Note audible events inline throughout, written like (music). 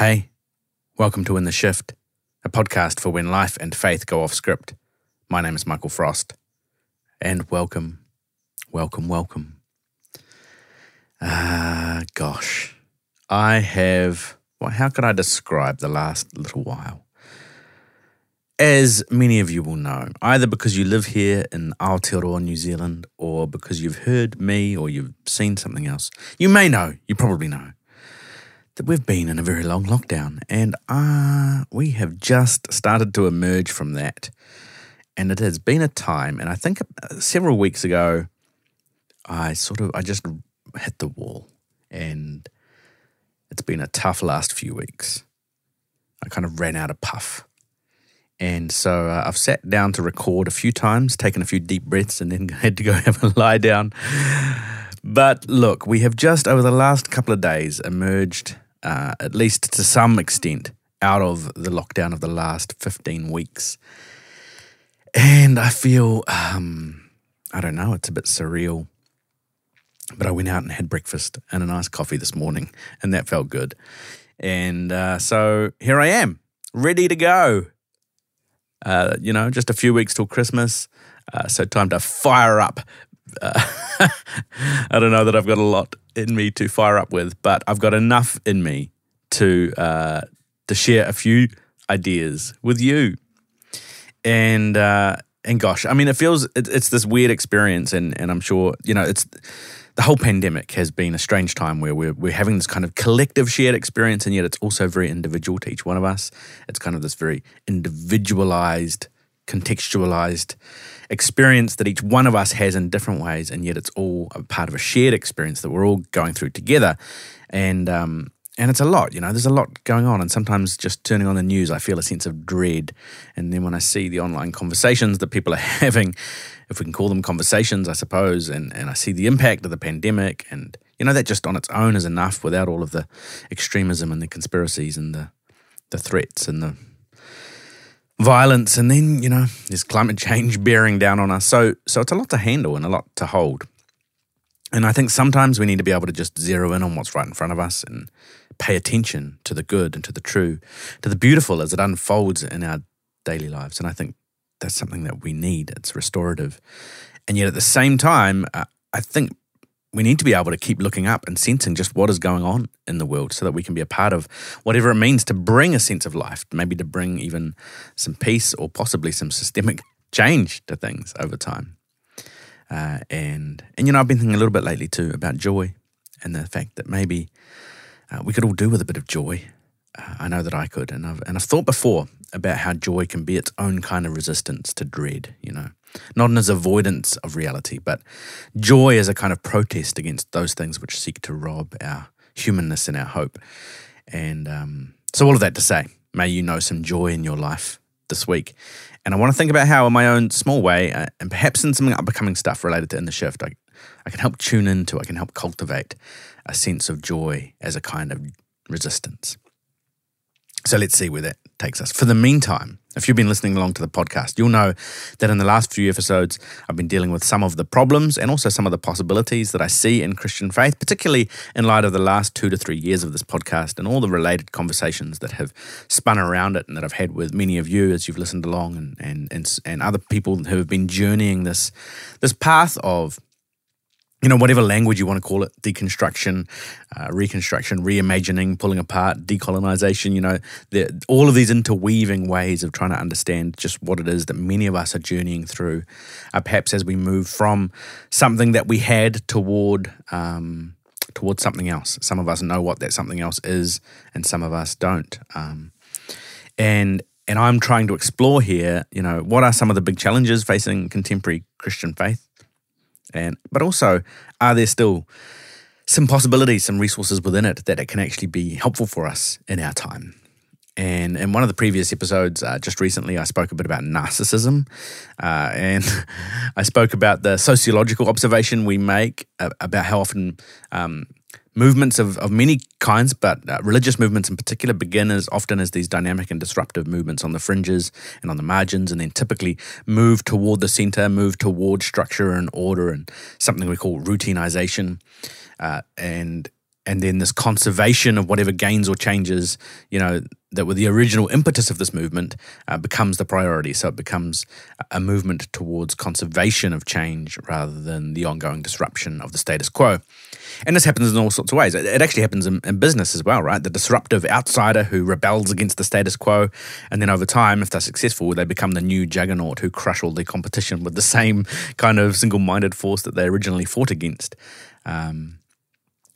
Hey, welcome to In the Shift, a podcast for when life and faith go off script. My name is Michael Frost, and welcome, welcome, welcome. Ah, gosh, I have. Well, how could I describe the last little while? As many of you will know, either because you live here in Aotearoa, New Zealand, or because you've heard me or you've seen something else, you may know, you probably know, that we've been in a very long lockdown and uh, we have just started to emerge from that. And it has been a time, and I think uh, several weeks ago, I sort of, I just hit the wall and it's been a tough last few weeks. I kind of ran out of puff and so uh, I've sat down to record a few times, taken a few deep breaths, and then (laughs) had to go have a lie down. But look, we have just over the last couple of days emerged, uh, at least to some extent, out of the lockdown of the last 15 weeks. And I feel, um, I don't know, it's a bit surreal. But I went out and had breakfast and a nice coffee this morning, and that felt good. And uh, so here I am, ready to go uh, you know, just a few weeks till Christmas. Uh, so time to fire up. Uh, (laughs) I don't know that I've got a lot in me to fire up with, but I've got enough in me to uh, to share a few ideas with you. And uh, and gosh, I mean, it feels it, it's this weird experience, and and I'm sure you know it's the whole pandemic has been a strange time where we're, we're having this kind of collective shared experience, and yet it's also very individual to each one of us. It's kind of this very individualized, contextualized experience that each one of us has in different ways, and yet it's all a part of a shared experience that we're all going through together. And um, and it's a lot, you know, there's a lot going on. And sometimes just turning on the news, I feel a sense of dread. And then when I see the online conversations that people are (laughs) having, if we can call them conversations, I suppose, and, and I see the impact of the pandemic, and, you know, that just on its own is enough without all of the extremism and the conspiracies and the, the threats and the violence. And then, you know, there's climate change bearing down on us. So, so it's a lot to handle and a lot to hold. And I think sometimes we need to be able to just zero in on what's right in front of us and pay attention to the good and to the true, to the beautiful as it unfolds in our daily lives. And I think that's something that we need. It's restorative. And yet at the same time, I think we need to be able to keep looking up and sensing just what is going on in the world so that we can be a part of whatever it means to bring a sense of life, maybe to bring even some peace or possibly some systemic (laughs) change to things over time. Uh, and and you know, I've been thinking a little bit lately too about joy and the fact that maybe uh, we could all do with a bit of joy. Uh, I know that I could, and I've and I've thought before about how joy can be its own kind of resistance to dread. You know, not as avoidance of reality, but joy as a kind of protest against those things which seek to rob our humanness and our hope. And um, so, all of that to say, may you know some joy in your life this week. And I want to think about how, in my own small way, uh, and perhaps in some upcoming stuff related to In the Shift, I, I can help tune into, I can help cultivate a sense of joy as a kind of resistance. So let's see where that takes us. For the meantime, if you've been listening along to the podcast, you'll know that in the last few episodes, I've been dealing with some of the problems and also some of the possibilities that I see in Christian faith, particularly in light of the last two to three years of this podcast and all the related conversations that have spun around it and that I've had with many of you as you've listened along and and and, and other people who have been journeying this this path of you know, whatever language you want to call it, deconstruction, uh, reconstruction, reimagining, pulling apart, decolonization, you know, all of these interweaving ways of trying to understand just what it is that many of us are journeying through, uh, perhaps as we move from something that we had toward, um, towards something else. Some of us know what that something else is, and some of us don't. Um, and and I'm trying to explore here, you know, what are some of the big challenges facing contemporary Christian faith? And but also, are there still some possibilities, some resources within it that it can actually be helpful for us in our time? And in one of the previous episodes, uh, just recently, I spoke a bit about narcissism. Uh, and (laughs) I spoke about the sociological observation we make uh, about how often um, movements of, of many kinds, but uh, religious movements in particular begin as often as these dynamic and disruptive movements on the fringes and on the margins, and then typically move toward the center, move toward structure and order and something we call routinization. Uh, and and then this conservation of whatever gains or changes, you know, that were the original impetus of this movement uh, becomes the priority. So it becomes a movement towards conservation of change rather than the ongoing disruption of the status quo. And this happens in all sorts of ways. It, actually happens in, in, business as well, right? The disruptive outsider who rebels against the status quo. And then over time, if they're successful, they become the new juggernaut who crush all the competition with the same kind of single minded force that they originally fought against. Um,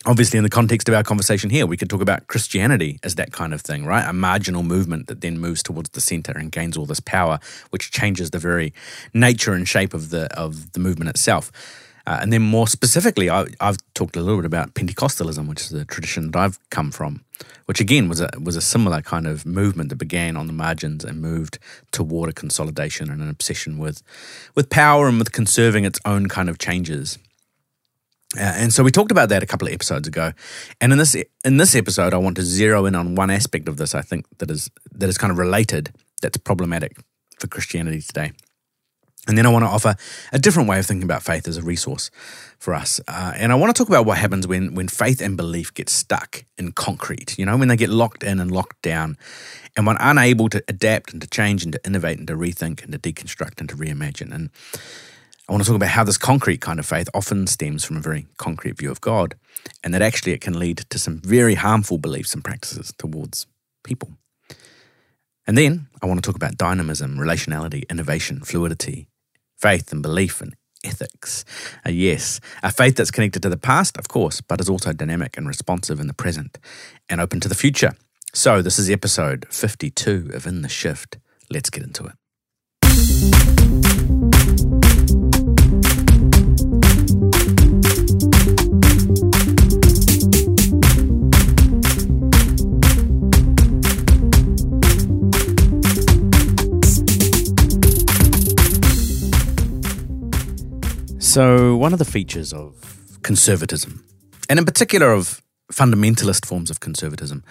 obviously, in the context of our conversation here, we could talk about Christianity as that kind of thing, right? A marginal movement that then moves towards the center and gains all this power, which changes the very nature and shape of the of the movement itself. Uh, and then more specifically, I, have talked a little bit about Pentecostalism, which is the tradition that I've come from, which again was a was a similar kind of movement that began on the margins and moved toward a consolidation and an obsession with with power and with conserving its own kind of changes. Uh, and so we talked about that a couple of episodes ago, and in this in this episode, I want to zero in on one aspect of this. I think that is that is kind of related. That's problematic for Christianity today. And then I want to offer a different way of thinking about faith as a resource for us. Uh, and I want to talk about what happens when, when faith and belief get stuck in concrete, you know, when they get locked in and locked down, and when unable to adapt and to change and to innovate and to rethink and to deconstruct and to reimagine. And I want to talk about how this concrete kind of faith often stems from a very concrete view of God, and that actually it can lead to some very harmful beliefs and practices towards people. And then I want to talk about dynamism, relationality, innovation, fluidity, faith and belief and ethics. Uh, yes, a faith that's connected to the past, of course, but is also dynamic and responsive in the present and open to the future. So, this is episode 52 of In the Shift. Let's get into it. So, one of the features of conservatism, and in particular of fundamentalist forms of conservatism,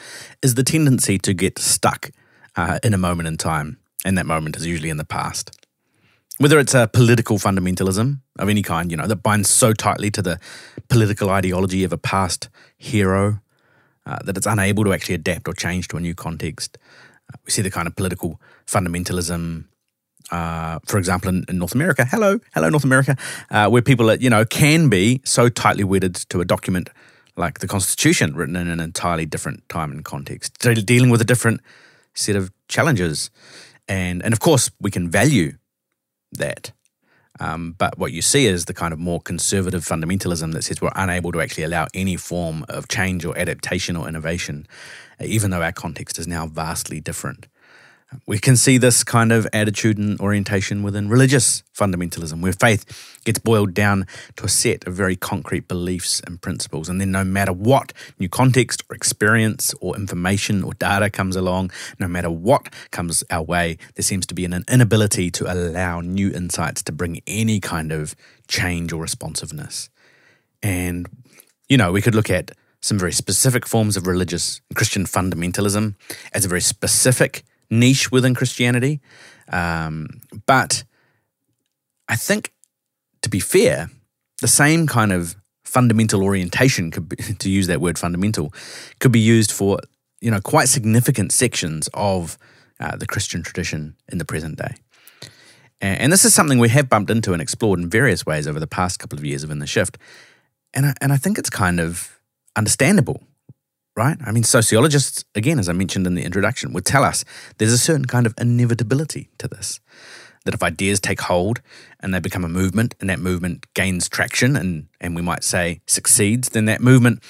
is the tendency to get stuck uh, in a moment in time, and that moment is usually in the past. Whether it's a political fundamentalism of any kind, you know, that binds so tightly to the political ideology of a past hero uh, that it's unable to actually adapt or change to a new context. Uh, we see the kind of political fundamentalism uh, for example, in, in, North America, hello, hello, North America, uh, where people, are, you know, can be so tightly wedded to a document like the Constitution, written in an entirely different time and context, dealing with a different set of challenges, and and of course we can value that. Um, but what you see is the kind of more conservative fundamentalism that says we're unable to actually allow any form of change or adaptation or innovation, even though our context is now vastly different. We can see this kind of attitude and orientation within religious fundamentalism, where faith gets boiled down to a set of very concrete beliefs and principles. And then, no matter what new context or experience or information or data comes along, no matter what comes our way, there seems to be an inability to allow new insights to bring any kind of change or responsiveness. And, you know, we could look at some very specific forms of religious Christian fundamentalism as a very specific niche within Christianity. Um, but I think, to be fair, the same kind of fundamental orientation could be, (laughs) to use that word fundamental could be used for you know quite significant sections of uh, the Christian tradition in the present day. And, and this is something we have bumped into and explored in various ways over the past couple of years of In the Shift. And I, and I think it's kind of understandable right? I mean, sociologists, again, as I mentioned in the introduction, would tell us there's a certain kind of inevitability to this. That if ideas take hold and they become a movement and that movement gains traction and, and we might say succeeds, then that movement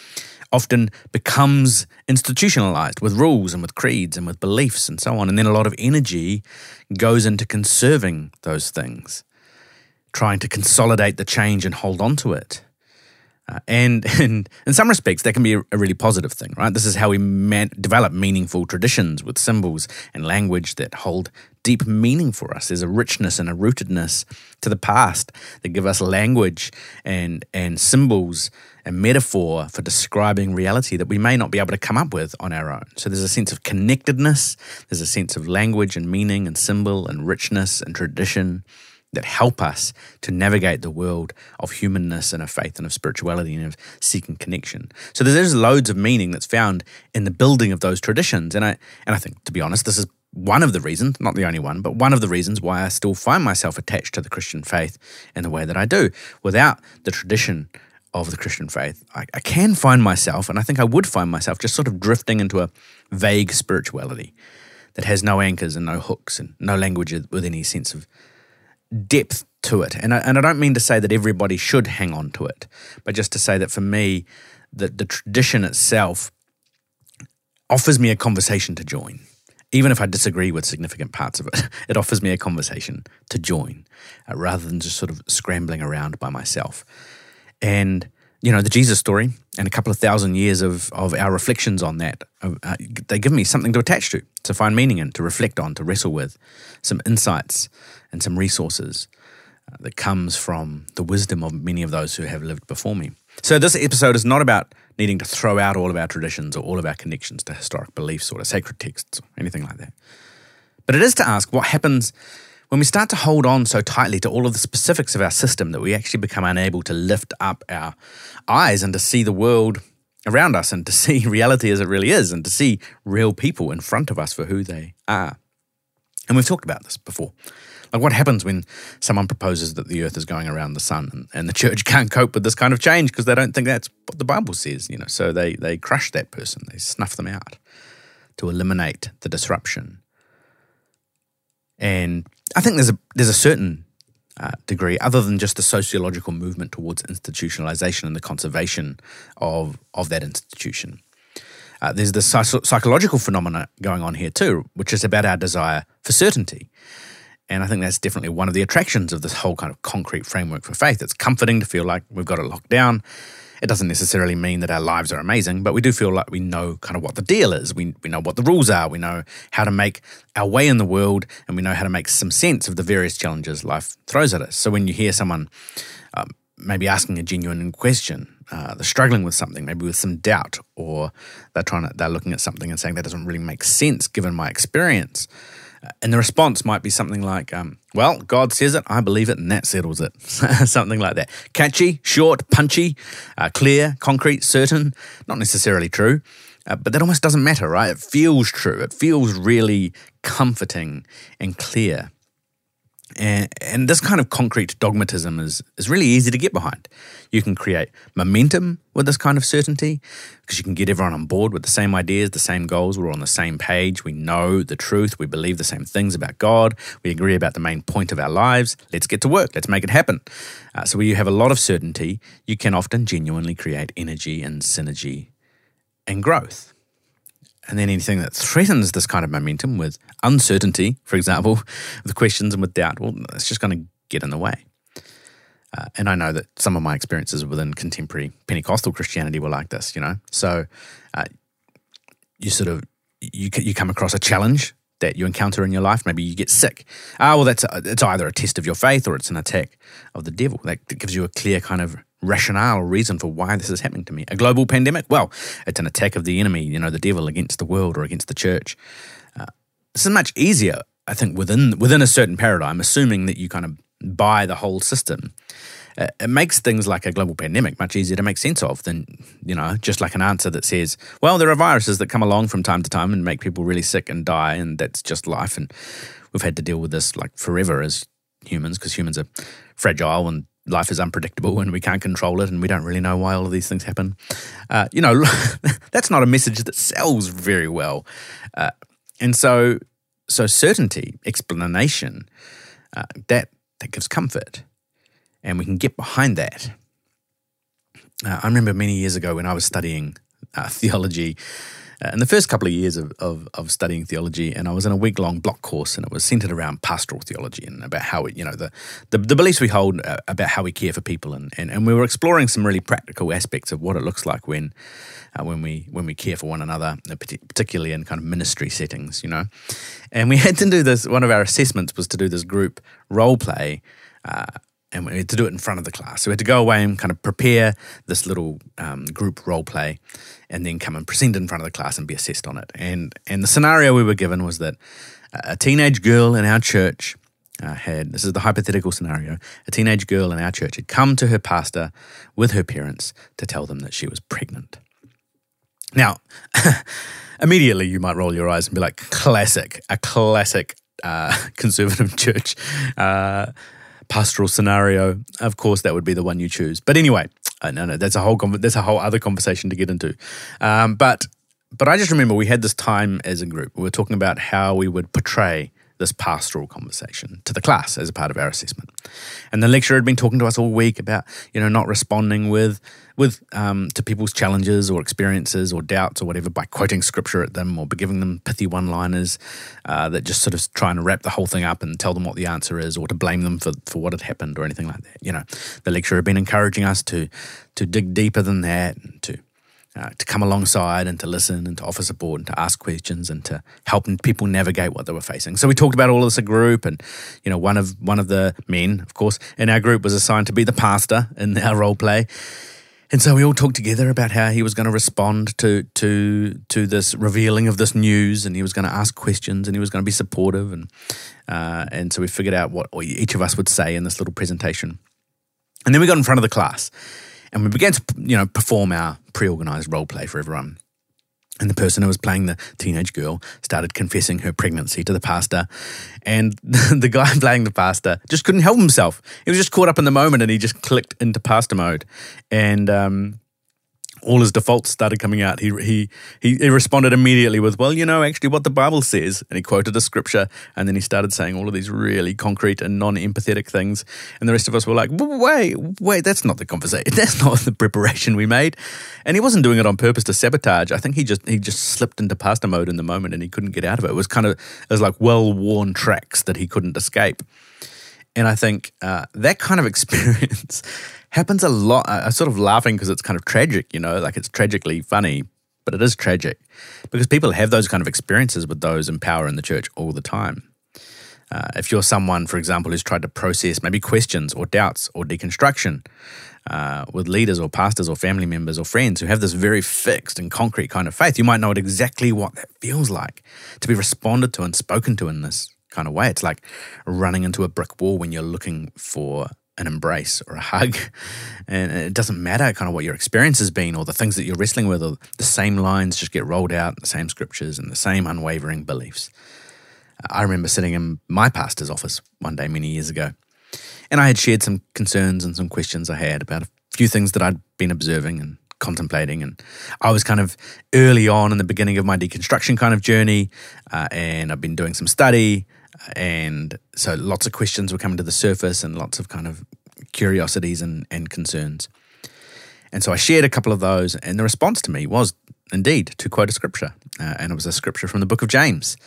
often becomes institutionalized with rules and with creeds and with beliefs and so on. And then a lot of energy goes into conserving those things, trying to consolidate the change and hold on to it. Uh, and, (laughs) and in some respects, that can be a, really positive thing, right? This is how we man- develop meaningful traditions with symbols and language that hold deep meaning for us. There's a richness and a rootedness to the past that give us language and, and symbols and metaphor for describing reality that we may not be able to come up with on our own. So there's a sense of connectedness, there's a sense of language and meaning and symbol and richness and tradition that help us to navigate the world of humanness and of faith and of spirituality and of seeking connection. So there's loads of meaning that's found in the building of those traditions. And I and I think, to be honest, this is one of the reasons, not the only one, but one of the reasons why I still find myself attached to the Christian faith in the way that I do. Without the tradition of the Christian faith, I, I can find myself, and I think I would find myself, just sort of drifting into a vague spirituality that has no anchors and no hooks and no language with any sense of depth to it. And I, and I don't mean to say that everybody should hang on to it, but just to say that for me, the, the tradition itself offers me a conversation to join. Even if I disagree with significant parts of it, (laughs) it offers me a conversation to join uh, rather than just sort of scrambling around by myself. And, you know, the Jesus story and a couple of thousand years of, of our reflections on that, uh, uh they give me something to attach to, to find meaning in, to reflect on, to wrestle with, some insights and some resources uh, that comes from the wisdom of many of those who have lived before me. So, this episode is not about needing to throw out all of our traditions or all of our connections to historic beliefs or to sacred texts or anything like that. But it is to ask what happens when we start to hold on so tightly to all of the specifics of our system that we actually become unable to lift up our eyes and to see the world around us and to (laughs) see reality as it really is and to see real people in front of us for who they are. And we've talked about this before. Like, what happens when someone proposes that the earth is going around the sun and, and the church (laughs) can't cope with this kind of change because they don't think that's what the Bible says, you know? So they, they crush that person, they snuff them out to eliminate the disruption. And I think there's a, there's a certain uh, degree, other than just the sociological movement towards institutionalization and the conservation of, of that institution. Uh, there's the psychological phenomena going on here too, which is about our desire for certainty. And I think that's definitely one of the attractions of this whole kind of concrete framework for faith. It's comforting to feel like we've got it locked down. It doesn't necessarily mean that our lives are amazing, but we do feel like we know kind of what the deal is. We, we know what the rules are. We know how to make our way in the world, and we know how to make some sense of the various challenges life throws at us. So when you hear someone um, maybe asking a genuine question, uh, they're struggling with something, maybe with some doubt, or they're trying to, they're looking at something and saying that doesn't really make sense given my experience. And the response might be something like, um, well, God says it, I believe it, and that settles it. (laughs) something like that. Catchy, short, punchy, uh, clear, concrete, certain, not necessarily true. Uh, but that almost doesn't matter, right? It feels true. It feels really comforting and clear. And, and this kind of concrete dogmatism is, is really easy to get behind. You can create momentum with this kind of certainty because you can get everyone on board with the same ideas, the same goals. We're on the same page. We know the truth. We believe the same things about God. We agree about the main point of our lives. Let's get to work. Let's make it happen. Uh, so, where you have a lot of certainty, you can often genuinely create energy and synergy and growth. And then anything that threatens this kind of momentum with uncertainty, for example, (laughs) with questions and with doubt, well, it's just going to get in the way. Uh, and I know that some of my experiences within contemporary Pentecostal Christianity were like this, you know. So uh, you sort of you you come across a challenge that you encounter in your life. Maybe you get sick. Ah, well, that's a, it's either a test of your faith or it's an attack of the devil. That gives you a clear kind of rationale or reason for why this is happening to me. A global pandemic? Well, it's an attack of the enemy, you know, the devil against the world or against the church. This is much easier, I think, within within a certain paradigm, assuming that you kind of buy the whole system. Uh, it makes things like a global pandemic much easier to make sense of than, you know, just like an answer that says, well, there are viruses that come along from time to time and make people really sick and die, and that's just life. And we've had to deal with this like forever as humans because humans are fragile and life is unpredictable and we can't control it and we don't really know why all of these things happen. Uh, you know, (laughs) that's not a message that sells very well. Uh, and so, so certainty, explanation, uh, that that gives comfort, and we can get behind that. Uh, I remember many years ago when I was studying uh, (laughs) theology in the first couple of years of, of, of, studying theology, and I was in a week long block course, and it was centered around pastoral theology and about how we, you know, the, the, the beliefs we hold uh, about how we care for people, and, and, and we were exploring some really practical aspects of what it looks like when uh, when we when we care for one another, uh, particularly in kind of ministry settings, you know. And we (laughs) had to do this. One of our assessments was to do this group role play. Uh, and we had to do it in front of the class. So we had to go away and kind of prepare this little um, group role play, and then come and present in front of the class and be assessed on it. And and the scenario we were given was that a teenage girl in our church uh, had this is the hypothetical scenario a teenage girl in our church had come to her pastor with her parents to tell them that she was pregnant. Now, (laughs) immediately you might roll your eyes and be like, classic, a classic uh, (laughs) conservative (laughs) church uh, pastoral scenario. Of course, that would be the one you choose. But anyway, uh, no, no, that's a whole that's a whole other conversation to get into. Um, but but I just remember we had this time as a group. We were talking about how we would portray this pastoral conversation to the class as a part of our assessment. And the lecturer had been talking to us all week about, you know, not responding with with um, to people's challenges or experiences or doubts or whatever by quoting scripture at them or giving them pithy one-liners uh, that just sort of trying to wrap the whole thing up and tell them what the answer is or to blame them for, for what had happened or anything like that. You know, the lecturer had been encouraging us to to dig deeper than that and to uh, to come alongside and to listen and to offer support and to ask questions and to help people navigate what they were facing. So we talked about all of this a group, and you know, one of one of the men, of course, in our group was assigned to be the pastor in (laughs) our role play. And so we all talked together about how he was going to respond to to to this revealing of this news, and he was going to ask questions, and he was going to be supportive, and uh, and so we figured out what each of us would say in this little presentation. And then we got in front of the class, and we began to, you know, perform our pre-organized role play for everyone. And the person who was playing the teenage girl started confessing her pregnancy to the pastor. And (laughs) the guy playing the pastor just couldn't help himself. He was just caught up in the moment and he just clicked into pastor mode. And um, all his defaults started coming out. He, he he he responded immediately with, "Well, you know, actually, what the Bible says," and he quoted a scripture, and then he started saying all of these really concrete and non-empathetic things, and the rest of us were like, "Wait, wait, that's not the conversation. (laughs) That's not the preparation we made," and he wasn't doing it on purpose to sabotage. I think he just he just slipped into pastor mode in the moment, and he couldn't get out of it. It was kind of it was like well-worn tracks that he couldn't escape. And I think uh, that kind of (laughs) experience happens a lot. I'm sort of laughing because it's kind of tragic, you know, like it's tragically funny, but it is tragic because people have those kind of experiences with those in power in the church all the time. Uh, if you're someone, for example, who's tried to process maybe questions or doubts or deconstruction uh, with leaders or pastors or family members or friends who have this very fixed and concrete kind of faith, you might know exactly what that feels like to be responded to and spoken to in this kind of way. It's like running into a brick wall when you're looking for an embrace or a hug. And it doesn't matter kind of what your experience has been or the things that you're wrestling with, or the same lines just get rolled out, the same scriptures and the same unwavering beliefs. I remember sitting in my pastor's office one day many years ago, and I had shared some concerns and some questions I had about a few things that I'd been observing and contemplating. And I was kind of early on in the beginning of my deconstruction kind of journey, uh, and I've been doing some study and so lots of questions were coming to the surface and lots of kind of curiosities and, and concerns. And so I shared a couple of those, and the response to me was indeed to quote a scripture. Uh, and it was a scripture from the book of James,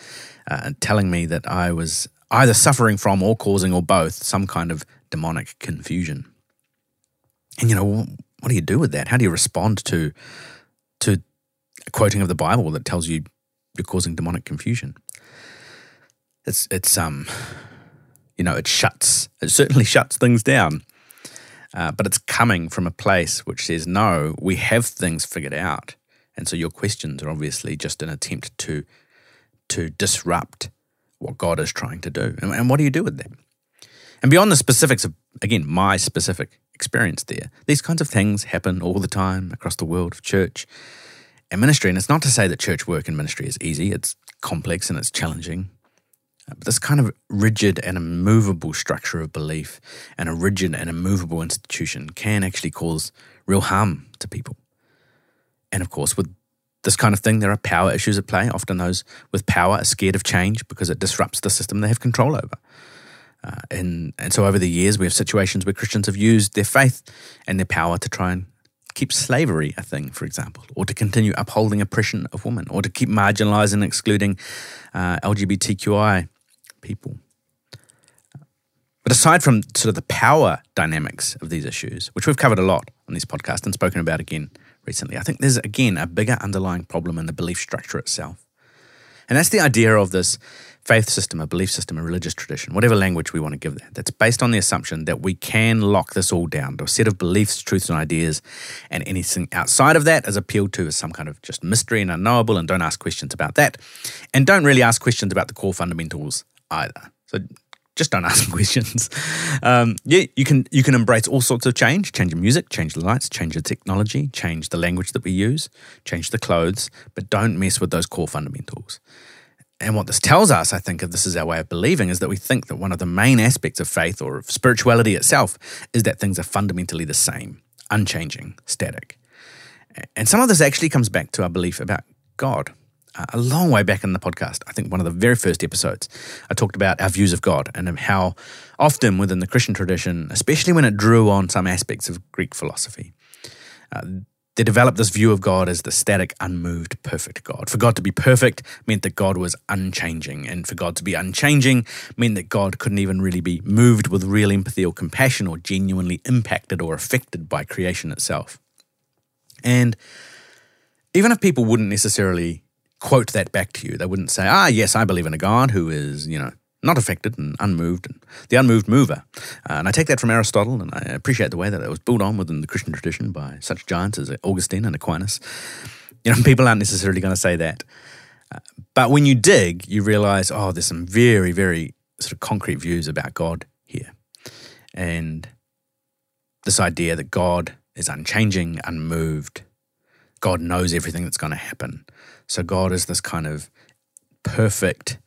uh, telling me that I was either suffering from or causing or both some kind of demonic confusion. And you know, what do you do with that? How do you respond to to quoting of the Bible that tells you you're causing demonic confusion? It's it's um you know it shuts it certainly (laughs) shuts things down. Uh, but it's coming from a place which says no we have things figured out. And so your questions are obviously just an attempt to to disrupt what god is trying to do. And, and what do you do with that? And beyond the specifics of again my specific experience there these kinds of things happen all the time across the world of church and ministry. And it's not to say that church work and ministry is easy. It's complex and it's challenging this kind of rigid and immovable structure of belief and a rigid and immovable institution can actually cause real harm to people. And of course, with this kind of thing, there are power issues at play. Often those with power are scared of change because it disrupts the system they have control over. Uh, and, and so over the years, we have situations where Christians have used their faith and their power to try and keep slavery a thing, for example, or to continue upholding oppression of women, or to keep marginalizing and excluding uh, LGBTQI people. But aside from sort of the power dynamics of these issues, which we've covered a lot on this podcast and spoken about again recently, I think there's again a bigger underlying problem in the belief structure itself. And that's the idea of this faith system, a belief system, a religious tradition, whatever language we want to give that, that's based on the assumption that we can lock this all down to a set of beliefs, truths, and ideas, and anything outside of that is appealed to as some kind of just mystery and unknowable, and don't ask questions about that. And don't really ask questions about the core fundamentals either. So just don't ask (laughs) questions. Um, yeah, you can you can embrace all sorts of change, change the music, change the lights, change the technology, change the language that we use, change the clothes, but don't mess with those core fundamentals. And what this tells us, I think, if this is our way of believing, is that we think that one of the main aspects of faith or of spirituality itself is that things are fundamentally the same, unchanging, static. And some of this actually comes back to our belief about God. Uh, a long way back in the podcast, I think one of the very first episodes, I talked about our views of God and how often within the Christian tradition, especially when it drew on some aspects of Greek philosophy, uh, they developed this view of God as the static, unmoved, perfect God. For God to be perfect meant that God was unchanging, and for God to be unchanging meant that God couldn't even really be moved with real empathy or compassion or genuinely impacted or affected by creation itself. And even if people wouldn't necessarily quote that back to you, they wouldn't say, ah, yes, I believe in a God who is, you know, not affected and unmoved, and the unmoved mover. Uh, and I take that from Aristotle, and I appreciate the way that it was built on within the Christian tradition by such giants as Augustine and Aquinas. You know, (laughs) people aren't necessarily going to say that. Uh, but when you dig, you realize, oh, there's some very, very sort of concrete views about God here. And this idea that God is unchanging, unmoved. God knows everything that's going to happen. So God is this kind of perfect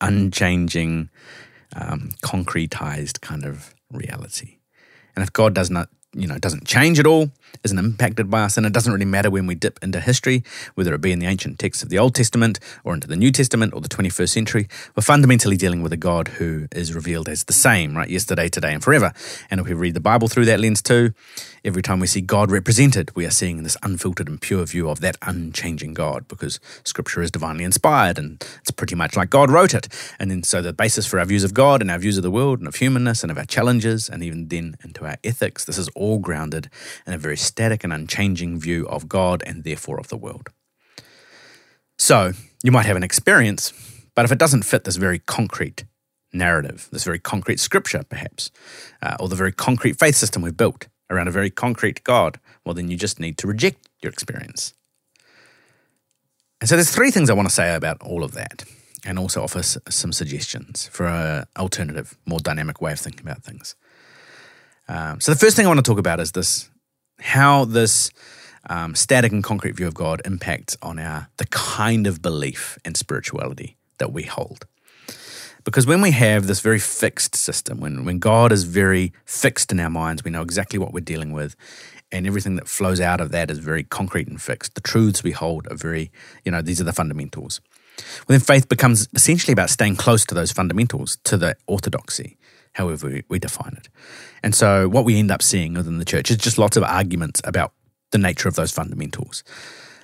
unchanging, um, concretized kind of reality. And if God does not, you know, doesn't change at all, isn't impacted by us, and it doesn't really matter when we dip into history, whether it be in the ancient texts of the Old Testament or into the New Testament or the 21st century, we're fundamentally dealing with a God who is revealed as the same, right? Yesterday, today, and forever. And if we read the Bible through that lens too, every time we see God represented, we are seeing this unfiltered and pure view of that unchanging God because Scripture is divinely inspired and it's pretty much like God wrote it. And then so the basis for our views of God and our views of the world and of humanness and of our challenges and even then into our ethics, this is all grounded in a very static and unchanging view of God and therefore of the world. So you might have an experience, but if it doesn't fit this very concrete narrative, this very concrete scripture, perhaps, uh, or the very concrete faith system we've built, around a very concrete God, well, then you just need to reject your experience. And so there's three things I want to say about all of that, and also offer some suggestions for an alternative, more dynamic way of thinking about things. Um, so the first thing I want to talk about is this: how this um, static and concrete view of God impacts on our the kind of belief and spirituality that we hold. Because when we have this very fixed system, when, when God is very fixed in our minds, we know exactly what we're dealing with, and everything that flows out of that is very concrete and fixed. The truths we hold are very, you know, these are the fundamentals. Well, then faith becomes essentially about staying close to those fundamentals, to the orthodoxy, however we, define it. And so what we end up seeing within the church is just lots of arguments about the nature of those fundamentals.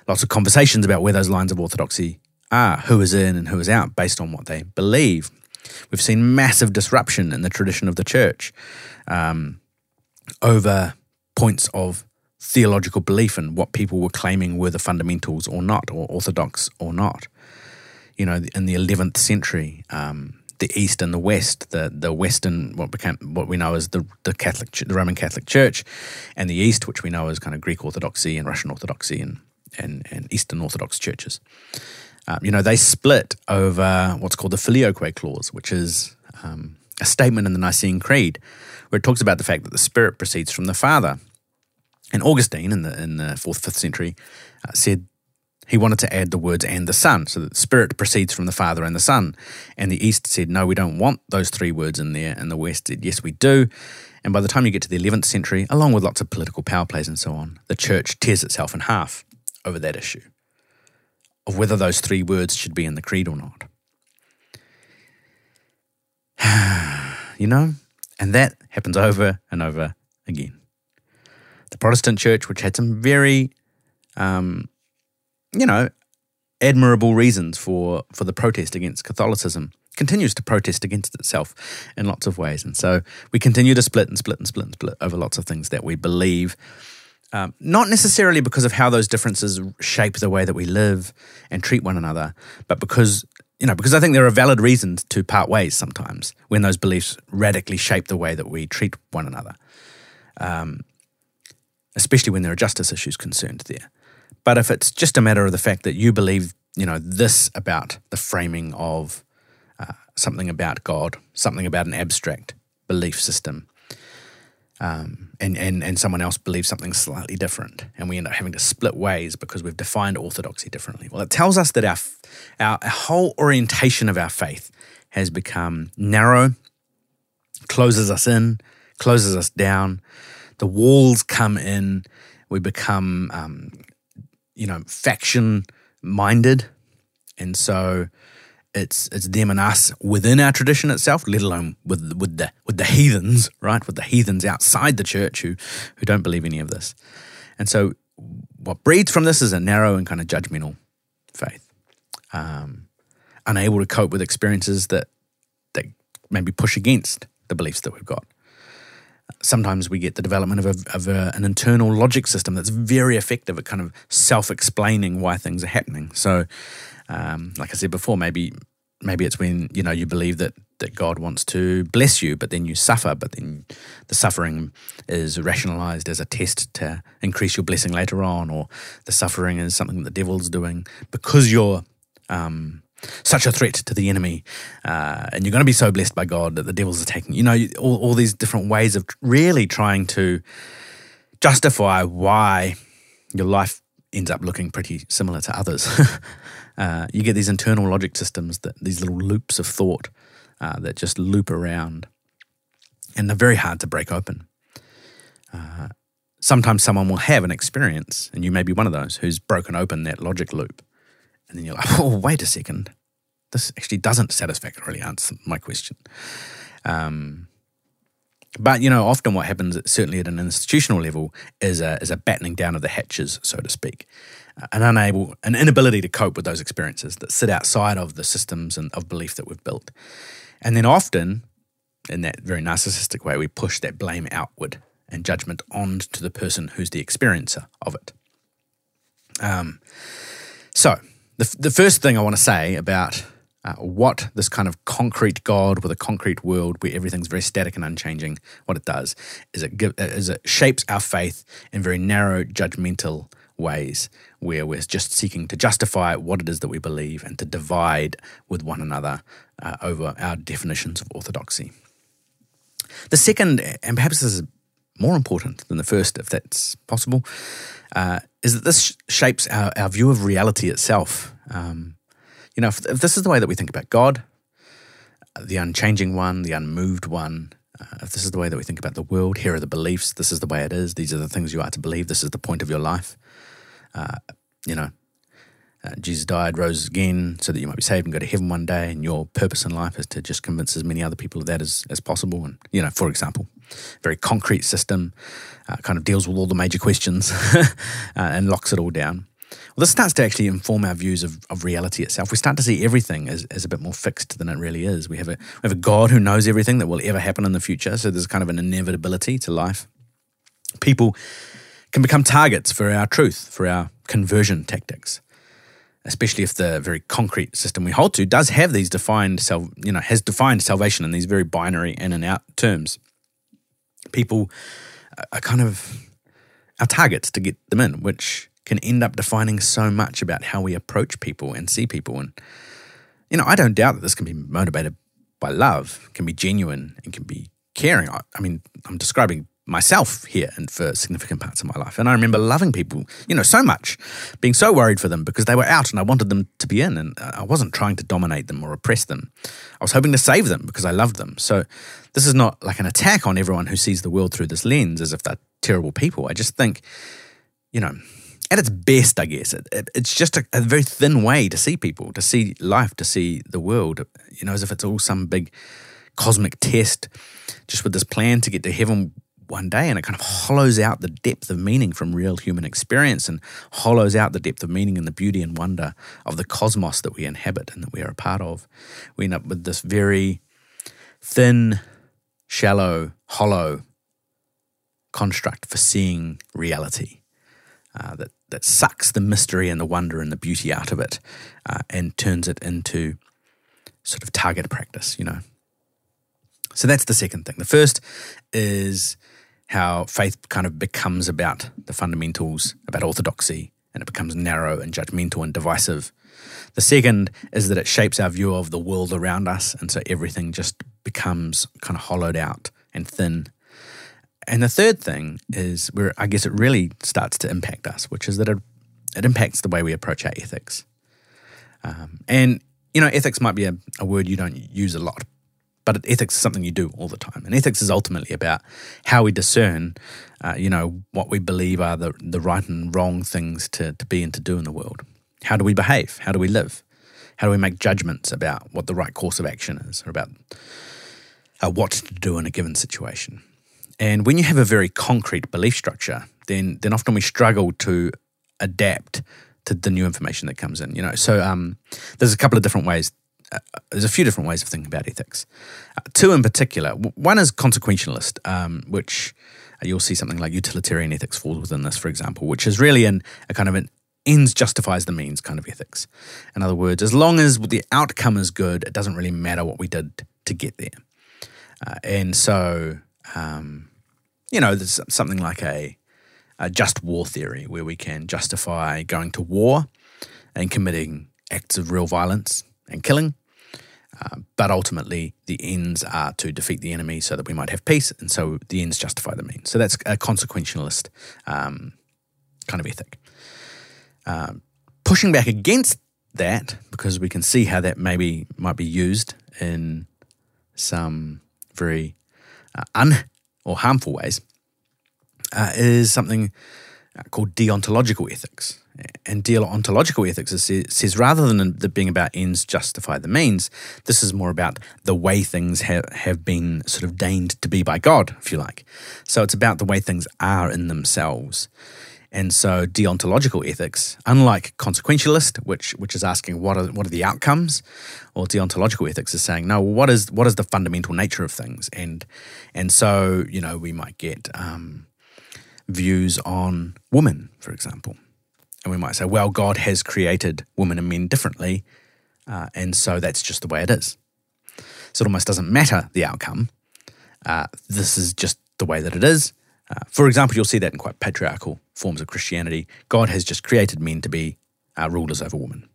Lots of conversations about where those lines of orthodoxy are, who is in and who is out based on what they believe. We've seen massive disruption in the tradition of the church um, over points of theological belief and what people were claiming were the fundamentals or not, or orthodox or not. You know, in the 11th century, um, the East and the West, the the Western, what became what we know as the the Catholic, the Roman Catholic Church, and the East, which we know as kind of Greek Orthodoxy and Russian Orthodoxy and and, and Eastern Orthodox churches. Um, you know, they split over what's called the Filioque clause, which is um, a statement in the Nicene Creed where it talks about the fact that the Spirit proceeds from the Father. And Augustine in the in the fourth fifth century uh, said he wanted to add the words and the Son, so that the Spirit proceeds from the Father and the Son. And the East said, no, we don't want those three words in there. And the West said, yes, we do. And by the time you get to the 11th century, along with lots of political power plays and so on, the church tears itself in half over that issue of whether those three words should be in the creed or not. (sighs) you know? And that happens over and over again. The Protestant church, which had some very, um, you know, admirable reasons for, for the protest against Catholicism, continues to protest against itself in lots of ways. And so we continue to split and split and split and split over lots of things that we believe um, not necessarily because of how those differences shape the way that we live and treat one another, but because you know because I think there are valid reasons to part ways sometimes when those beliefs radically shape the way that we treat one another, um, especially when there are justice issues concerned there. But if it's just a matter of the fact that you believe you know this about the framing of uh, something about God, something about an abstract belief system, um, and, and, and someone else believes something slightly different, and we end up having to split ways because we've defined orthodoxy differently. Well, it tells us that our, our, whole orientation of our faith has become narrow, closes us in, closes us down. The walls come in. We become, um, you know, faction minded, and so it's it's them and us within our tradition itself, let alone with with the with the heathens, right? With the heathens outside the church who who don't believe any of this. And so, what breeds from this is a narrow and kind of judgmental faith, um, unable to cope with experiences that that maybe push against the beliefs that we've got. Sometimes we get the development of, a, of a, an internal logic system that's very effective at kind of self explaining why things are happening. So, um, like I said before, maybe maybe it's when you know you believe that that God wants to bless you, but then you suffer, but then the suffering is rationalized as a test to increase your blessing later on, or the suffering is something that the devil's doing because you're um, such a threat to the enemy, uh, and you're going to be so blessed by God that the devil's attacking. You know, all, all these different ways of really trying to justify why your life ends up looking pretty similar to others. (laughs) uh, you get these internal logic systems that these little loops of thought uh, that just loop around, and they're very hard to break open. Uh, sometimes someone will have an experience, and you may be one of those who's broken open that logic loop, and then you're like, (laughs) "Oh, wait a second, this actually doesn't satisfactorily answer my question." Um, but you know, often what happens, certainly at an institutional level, is a is a battening down of the hatches, so to speak, an unable, an inability to cope with those experiences that sit outside of the systems and of belief that we've built, and then often, in that very narcissistic way, we push that blame outward and judgment on to the person who's the experiencer of it. Um, so the the first thing I want to say about uh, what this kind of concrete God with a concrete world where everything's very static and unchanging, what it does is it, give, is it shapes our faith in very narrow, judgmental ways where we're just seeking to justify what it is that we believe and to divide with one another uh, over our definitions of orthodoxy. The second, and perhaps this is more important than the first, if that's possible, uh, is that this shapes our, our view of reality itself. Um, you know, if, if, this is the way that we think about God, the unchanging one, the unmoved one, uh, if this is the way that we think about the world, here are the beliefs, this is the way it is, these are the things you are to believe, this is the point of your life. Uh, you know, uh, Jesus died, rose again, so that you might be saved and go to heaven one day, and your purpose in life is to just convince as many other people of that as, as possible. And, you know, for example, very concrete system, uh, kind of deals with all the major questions (laughs) uh, and locks it all down. Well, this starts to actually inform our views of, of reality itself. We start to see everything as, as a bit more fixed than it really is. We have, a, we have a God who knows everything that will ever happen in the future, so there's kind of an inevitability to life. People can become targets for our truth, for our conversion tactics, especially if the very concrete system we hold to does have these defined, you know, has defined salvation in these very binary in and out terms. People are kind of our targets to get them in, which can end up defining so much about how we approach people and see people. And, you know, I don't doubt that this can be motivated by love, can be genuine, and can be caring. I, I mean, I'm describing myself here and for significant parts of my life. And I remember loving people, you know, so much, being so worried for them because they were out and I wanted them to be in. And I wasn't trying to dominate them or oppress them. I was hoping to save them because I loved them. So this is not like an attack on everyone who sees the world through this lens as if they're terrible people. I just think, you know, at its best, I guess, it, it, it's just a, a, very thin way to see people, to see life, to see the world, you know, as if it's all some big cosmic test, just with this plan to get to heaven one day. And it kind of hollows out the depth of meaning from real human experience and hollows out the depth of meaning and the beauty and wonder of the cosmos that we inhabit and that we are a part of. We end up with this very thin, shallow, hollow construct for seeing reality. Uh, that that sucks the mystery and the wonder and the beauty out of it uh, and turns it into sort of target practice, you know. So that's the second thing. The first is how faith kind of becomes about the fundamentals, about orthodoxy, and it becomes narrow and judgmental and divisive. The second is that it shapes our view of the world around us, and so everything just becomes kind of hollowed out and thin. And the third thing is where I guess it really starts to impact us, which is that it, it impacts the way we approach our ethics. Um, and, you know, ethics might be a, a word you don't use a lot, but ethics is something you do all the time. And ethics is ultimately about how we discern, uh, you know, what we believe are the, the right and wrong things to, to be and to do in the world. How do we behave? How do we live? How do we make judgments about what the right course of action is or about uh, what to do in a given situation? And when you have a very concrete belief structure, then then often we struggle to adapt to the new information that comes in. You know, so um, there's a couple of different ways. Uh, there's a few different ways of thinking about ethics. Uh, two in particular. One is consequentialist, um, which uh, you'll see something like utilitarian ethics falls within this, for example, which is really an, a kind of an ends justifies the means kind of ethics. In other words, as long as the outcome is good, it doesn't really matter what we did to get there. Uh, and so, um, you know, there's something like a, a just war theory where we can justify going to war and committing acts of real violence and killing. Uh, but ultimately, the ends are to defeat the enemy so that we might have peace, and so the ends justify the means. So that's a consequentialist um, kind of ethic. Um, pushing back against that, because we can see how that maybe might be used in some very uh, un or harmful ways, uh, is something uh, called deontological ethics. And deontological ethics is, says rather than being about ends justify the means, this is more about the way things have, have been sort of deigned to be by God, if you like. So it's about the way things are in themselves. And so deontological ethics, unlike consequentialist, which which is asking what are what are the outcomes, or deontological ethics is saying no, what is what is the fundamental nature of things, and and so you know we might get um, views on women, for example, and we might say, well, God has created women and men differently, uh, and so that's just the way it is. So it almost doesn't matter the outcome. Uh, this is just the way that it is, uh, for example, you'll see that in quite patriarchal forms of Christianity. God has just created men to be uh, rulers over women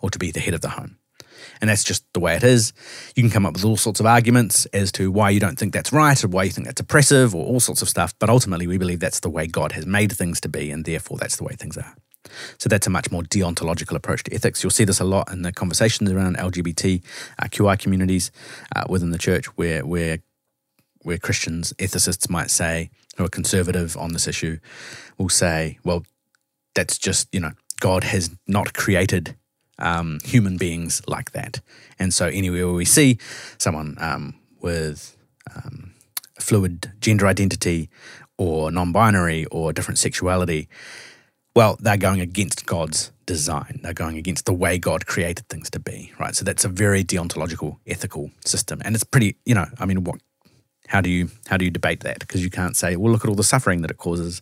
or to be the head of the home. And that's just the way it is. You can come up with all sorts of arguments as to why you don't think that's right or why you think that's oppressive or all sorts of stuff. But ultimately, we believe that's the way God has made things to be, and therefore that's the way things are. So that's a much more deontological approach to ethics. You'll see this a lot in the conversations around LGBT uh, communities uh, within the church, where where where Christians, ethicists might say, who are conservative on this issue, will say, well, that's just, you know, God has not created um, human beings like that. And so, anywhere where we see someone um, with um, fluid gender identity or non binary or different sexuality, well, they're going against God's design. They're going against the way God created things to be, right? So that's a very deontological, ethical system. And it's pretty, you know, I mean, what how do you how do you debate that? Because you can't say, well, look at all the suffering that it causes,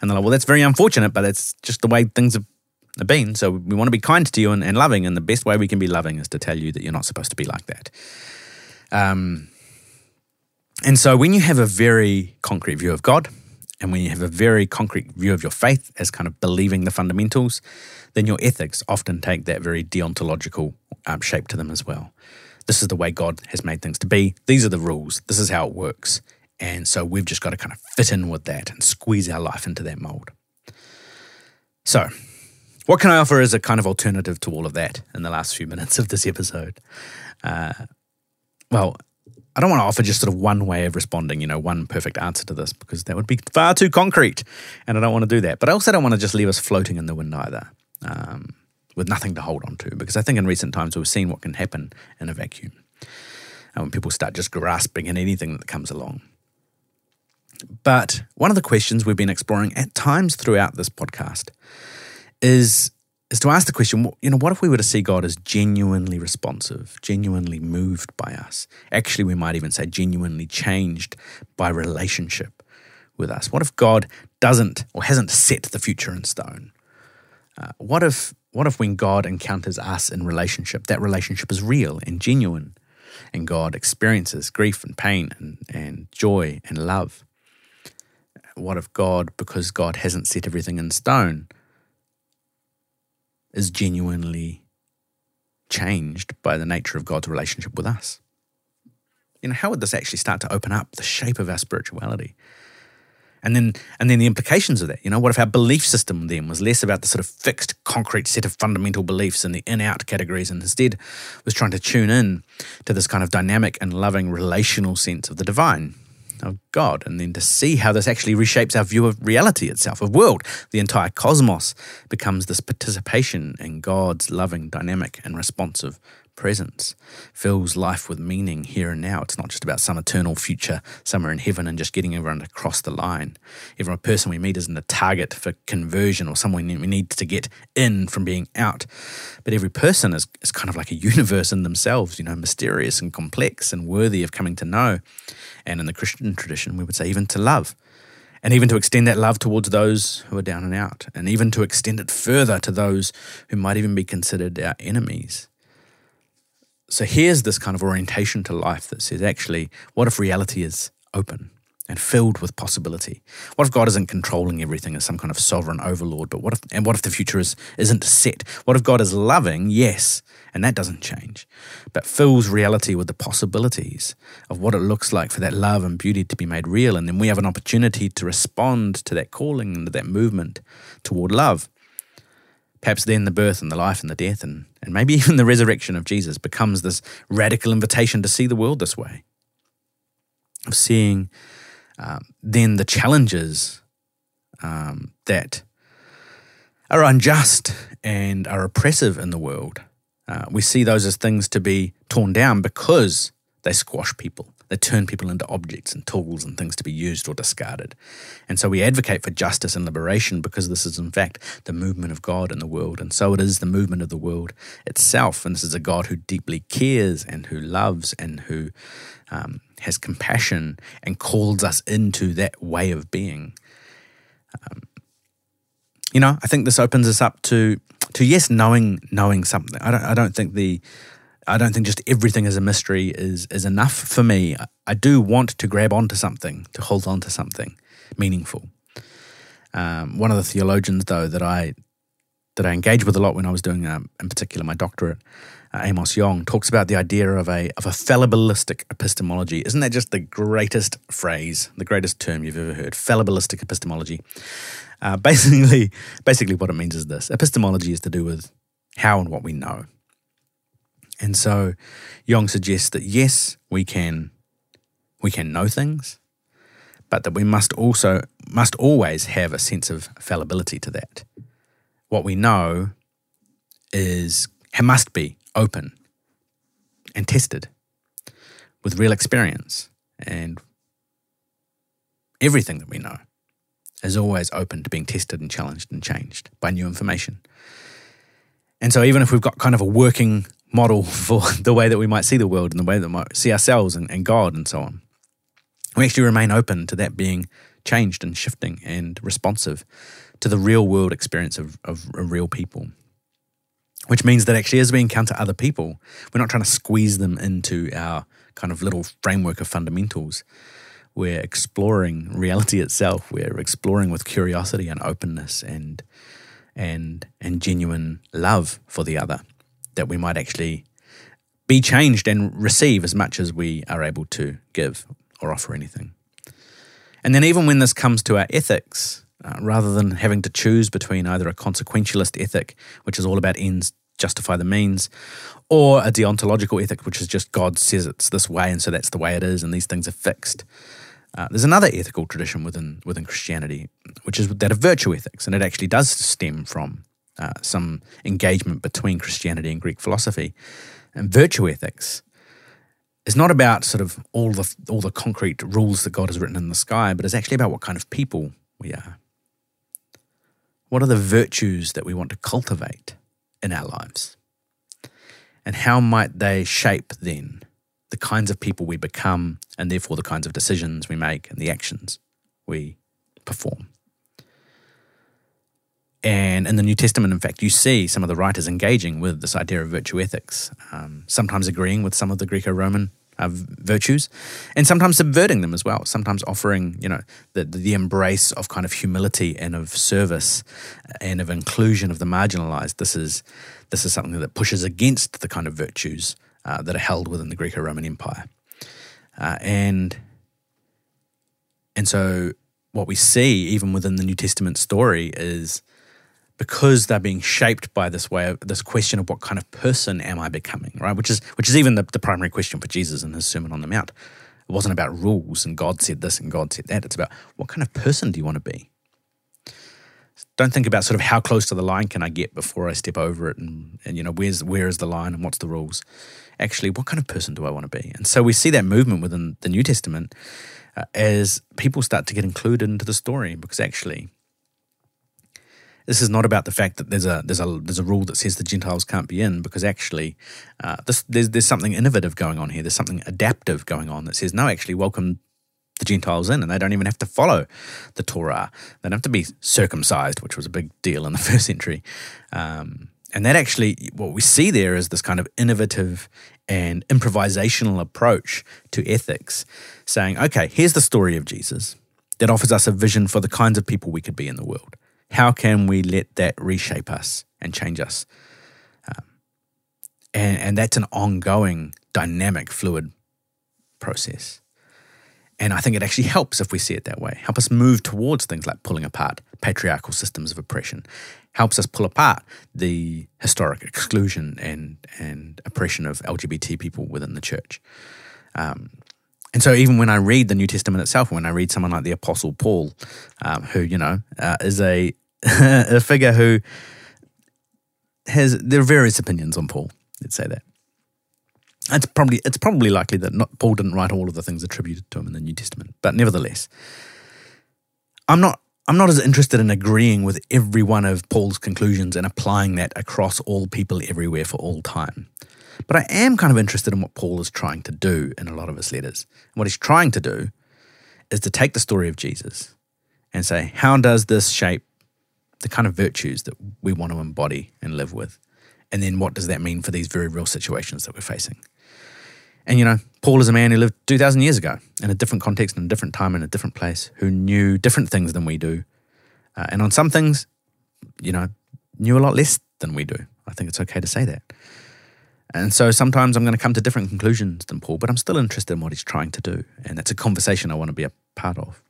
and they're like, well, that's very unfortunate, but that's just the way things have been. So we want to be kind to you and, and loving, and the best way we can be loving is to tell you that you're not supposed to be like that. Um, and so when you have a very concrete view of God, and when you have a very concrete view of your faith as kind of believing the fundamentals, then your ethics often take that very deontological um, shape to them as well. This is the way God has made things to be. These are the rules. This is how it works. And so we've just got to kind of fit in with that and squeeze our life into that mold. So, what can I offer as a kind of alternative to all of that in the last few (laughs) minutes of this episode? Uh, well, I don't want to offer just sort of one way of responding, you know, one perfect answer to this, because that would be far too concrete. And I don't want to do that. But I also don't want to just leave us floating in the wind either. Um, with nothing to hold on to. Because I think in recent times we've seen what can happen in a vacuum and when people start just grasping at anything that comes along. But one of the questions we've been exploring at times throughout this podcast is is to ask the question, you know, what if we were to see God as genuinely responsive, genuinely moved by us? Actually, we might even say genuinely changed by relationship with us. What if God doesn't or hasn't set the future in stone? Uh, what if what if when God encounters us in relationship, that relationship is real and genuine, and God experiences grief and pain and, and joy and love? What if God, because God hasn't set everything in stone, is genuinely changed by the nature of God's relationship with us? You know, how would this actually start to open up the shape of our spirituality? And then, and then the implications of that. You know, what if our belief system then was less about the sort of fixed, concrete set of fundamental beliefs and the in-out categories, and instead was trying to tune in to this kind of dynamic and loving relational sense of the divine, of God, and then to see how this actually reshapes our view of reality itself, of world. The entire cosmos becomes this participation in God's loving, dynamic, and responsive presence, fills life with meaning here and now. It's not just about some eternal future somewhere in heaven and just getting everyone to cross the line. Every person we meet isn't a target for conversion or someone we need to get in from being out. But every person is, is kind of like a (laughs) universe in themselves, you know, mysterious and complex and worthy of coming to know. And in the Christian tradition, we would say even to love and even to extend that love towards those who are down and out, and even to extend it further to those who might even be considered our enemies. So here's this kind of orientation to life that says, actually, what if reality is open and filled with possibility? What if God isn't controlling everything as some kind of sovereign overlord? But what if, and what if the future is, isn't set? What if God is loving? Yes, and that doesn't change, but fills reality with the possibilities of what it looks like for that love and beauty to be made real. And then we have an opportunity to respond to that calling and to that movement toward love. Perhaps then the birth and the life and the death and, and maybe (laughs) even the resurrection of Jesus becomes this radical invitation to see the world this way. Of seeing um, then the challenges um, that are unjust and are oppressive in the world. Uh, we see those as things to be torn down because they squash people. They turn people into objects and tools and things to be used or discarded. And so we advocate for justice and liberation because this is, in fact, the movement of God in the world. And so it is the movement of the world itself. And this is a God who deeply cares and who loves and who um, has compassion and calls us into that way of being. Um, you know, I think this opens us up to to yes, knowing knowing something. I don't I don't think the I don't think just everything is a mystery is is enough for me. I do want to grab onto something, to hold on to something meaningful. Um, one of the theologians, though, that I that I engaged with a lot when I was doing, um, in particular, my doctorate, uh, Amos Yong, talks about the idea of a of a fallibilistic epistemology. Isn't that just the greatest phrase, the greatest term you've ever heard? Fallibilistic epistemology. Uh, (laughs) basically, basically, what it means is this: epistemology is to do with how and what we know. And so Yong suggests that yes, we can we can know things, but that we must also must always have a sense of fallibility to that. What we know is must be open and tested with real experience and everything that we know is always open to being tested and challenged and changed by new information. And so, even if we've got kind of a working model for (laughs) the way that we might see the world and the way that we might see ourselves and, and God and so on. We actually remain open to that being changed and shifting and responsive to the real world experience of, of, of real people. Which means that actually, as we encounter other people, we're not trying to squeeze them into our kind of little framework of fundamentals. We're exploring reality itself. We're exploring with curiosity and openness and and and genuine love for the other that we might actually be changed and receive as much as we are able to give or offer anything. And then, even when this comes to our ethics, uh, rather than having to choose between either a consequentialist ethic, which is all about ends justify the means, or a deontological ethic, which is just God says it's this way, and so that's the way it is, and these things are fixed. Uh, there's another ethical tradition within within Christianity, which is that of virtue ethics, and it actually does stem from uh, some engagement between Christianity and Greek philosophy. And virtue ethics is not about sort of all the all the concrete rules that God has written in the sky, but it's actually about what kind of people we are. What are the virtues that we want to cultivate in our lives? And how might they shape then the kinds of people we become and therefore the kinds of decisions we make and the actions we perform? And in the New Testament, in fact, you see some of the writers engaging with this idea of virtue ethics, um, sometimes agreeing with some of the Greco Roman uh, virtues, and sometimes subverting them as well. Sometimes offering, you know, the, the embrace of kind of humility and of service and of inclusion of the marginalized. This is this is something that pushes against the kind of virtues uh, that are held within the Greco Roman Empire. Uh, and, and so, what we see, even within the New Testament story, is because they're being shaped by this way of this question of what kind of person am I becoming, right? Which is which is even the, the primary question for Jesus in his Sermon on the Mount. It wasn't about rules and God said this and God said that. It's about what kind of person do you want to be? Don't think about sort of how close to the line can I get before I step over it and, and you know, where's where is the line and what's the rules? Actually, what kind of person do I want to be? And so we see that movement within the New Testament uh, as people start to get included into the story because actually this is not about the fact that there's a there's a there's a rule that says the Gentiles can't be in, because actually, uh, this, there's there's something innovative going on here. There's something adaptive going on that says no, actually, welcome the Gentiles in, and they don't even have to follow the Torah. They don't have to be circumcised, which was a big deal in the (laughs) first century. Um, and that actually, what we see there is this kind of innovative and improvisational approach to ethics, saying, okay, here's the story of Jesus that offers us a vision for the kinds of people we could be in the world how can we let that reshape us and change us? Um, and, and that's an ongoing, dynamic, fluid process. And I think it actually helps if we see it that way. Help us move towards things like pulling apart patriarchal systems of oppression. Helps us pull apart the historic exclusion and and oppression of LGBT people within the church. Um, and so, even when I read the New Testament itself, when I read someone like the Apostle Paul, um, who you know uh, is a (laughs) a figure who has there are various opinions on Paul. Let's say that. It's probably it's probably likely that not, Paul didn't write all of the things attributed to him in the New Testament, but nevertheless, I'm not I'm not as interested in agreeing with every one of Paul's conclusions and applying that across all people everywhere for all time. But I am kind of interested in what Paul is trying to do in a lot of his letters. And what he's trying to do is to take the story of Jesus and say, how does this shape the kind of virtues that we want to embody and live with. And then what does that mean for these very real situations that we're facing? And you know, Paul is a man who lived 2,000 years ago in a different context, in a different time, in a different place, who knew different things than we do. Uh, and on some things, you know, knew a lot less than we do. I think it's okay to say that. And so sometimes I'm going to come to different conclusions than Paul, but I'm still interested in what he's trying to do. And that's a conversation I want to be a part of.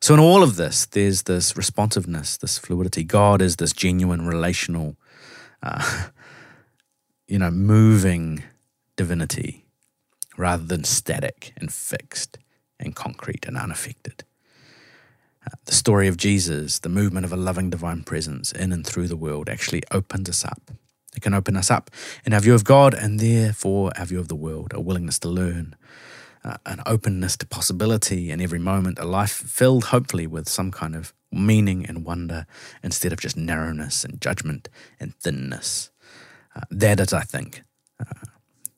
So, in all of this, there's this responsiveness, this fluidity. God is this genuine relational, uh, (laughs) you know, moving divinity rather than static and fixed and concrete and unaffected. Uh, the story of Jesus, the movement of a loving divine presence in and through the world, actually opens us up. It can open us up in our view of God and therefore our view of the world, a willingness to learn, uh, an openness to possibility in every moment, a life filled hopefully with some kind of meaning and wonder instead of just narrowness and judgment and thinness. Uh, that is, I think, uh,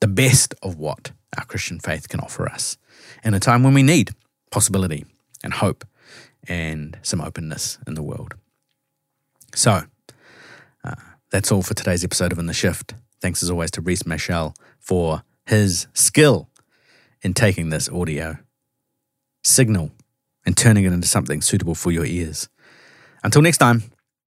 the best of what our Christian faith can offer us in a time when we need possibility and hope and some openness in the world. So, uh, that's all for today's episode of In the Shift. Thanks as always to Reese Mashell for his skill in taking this audio signal and turning it into something suitable for your ears. Until next time,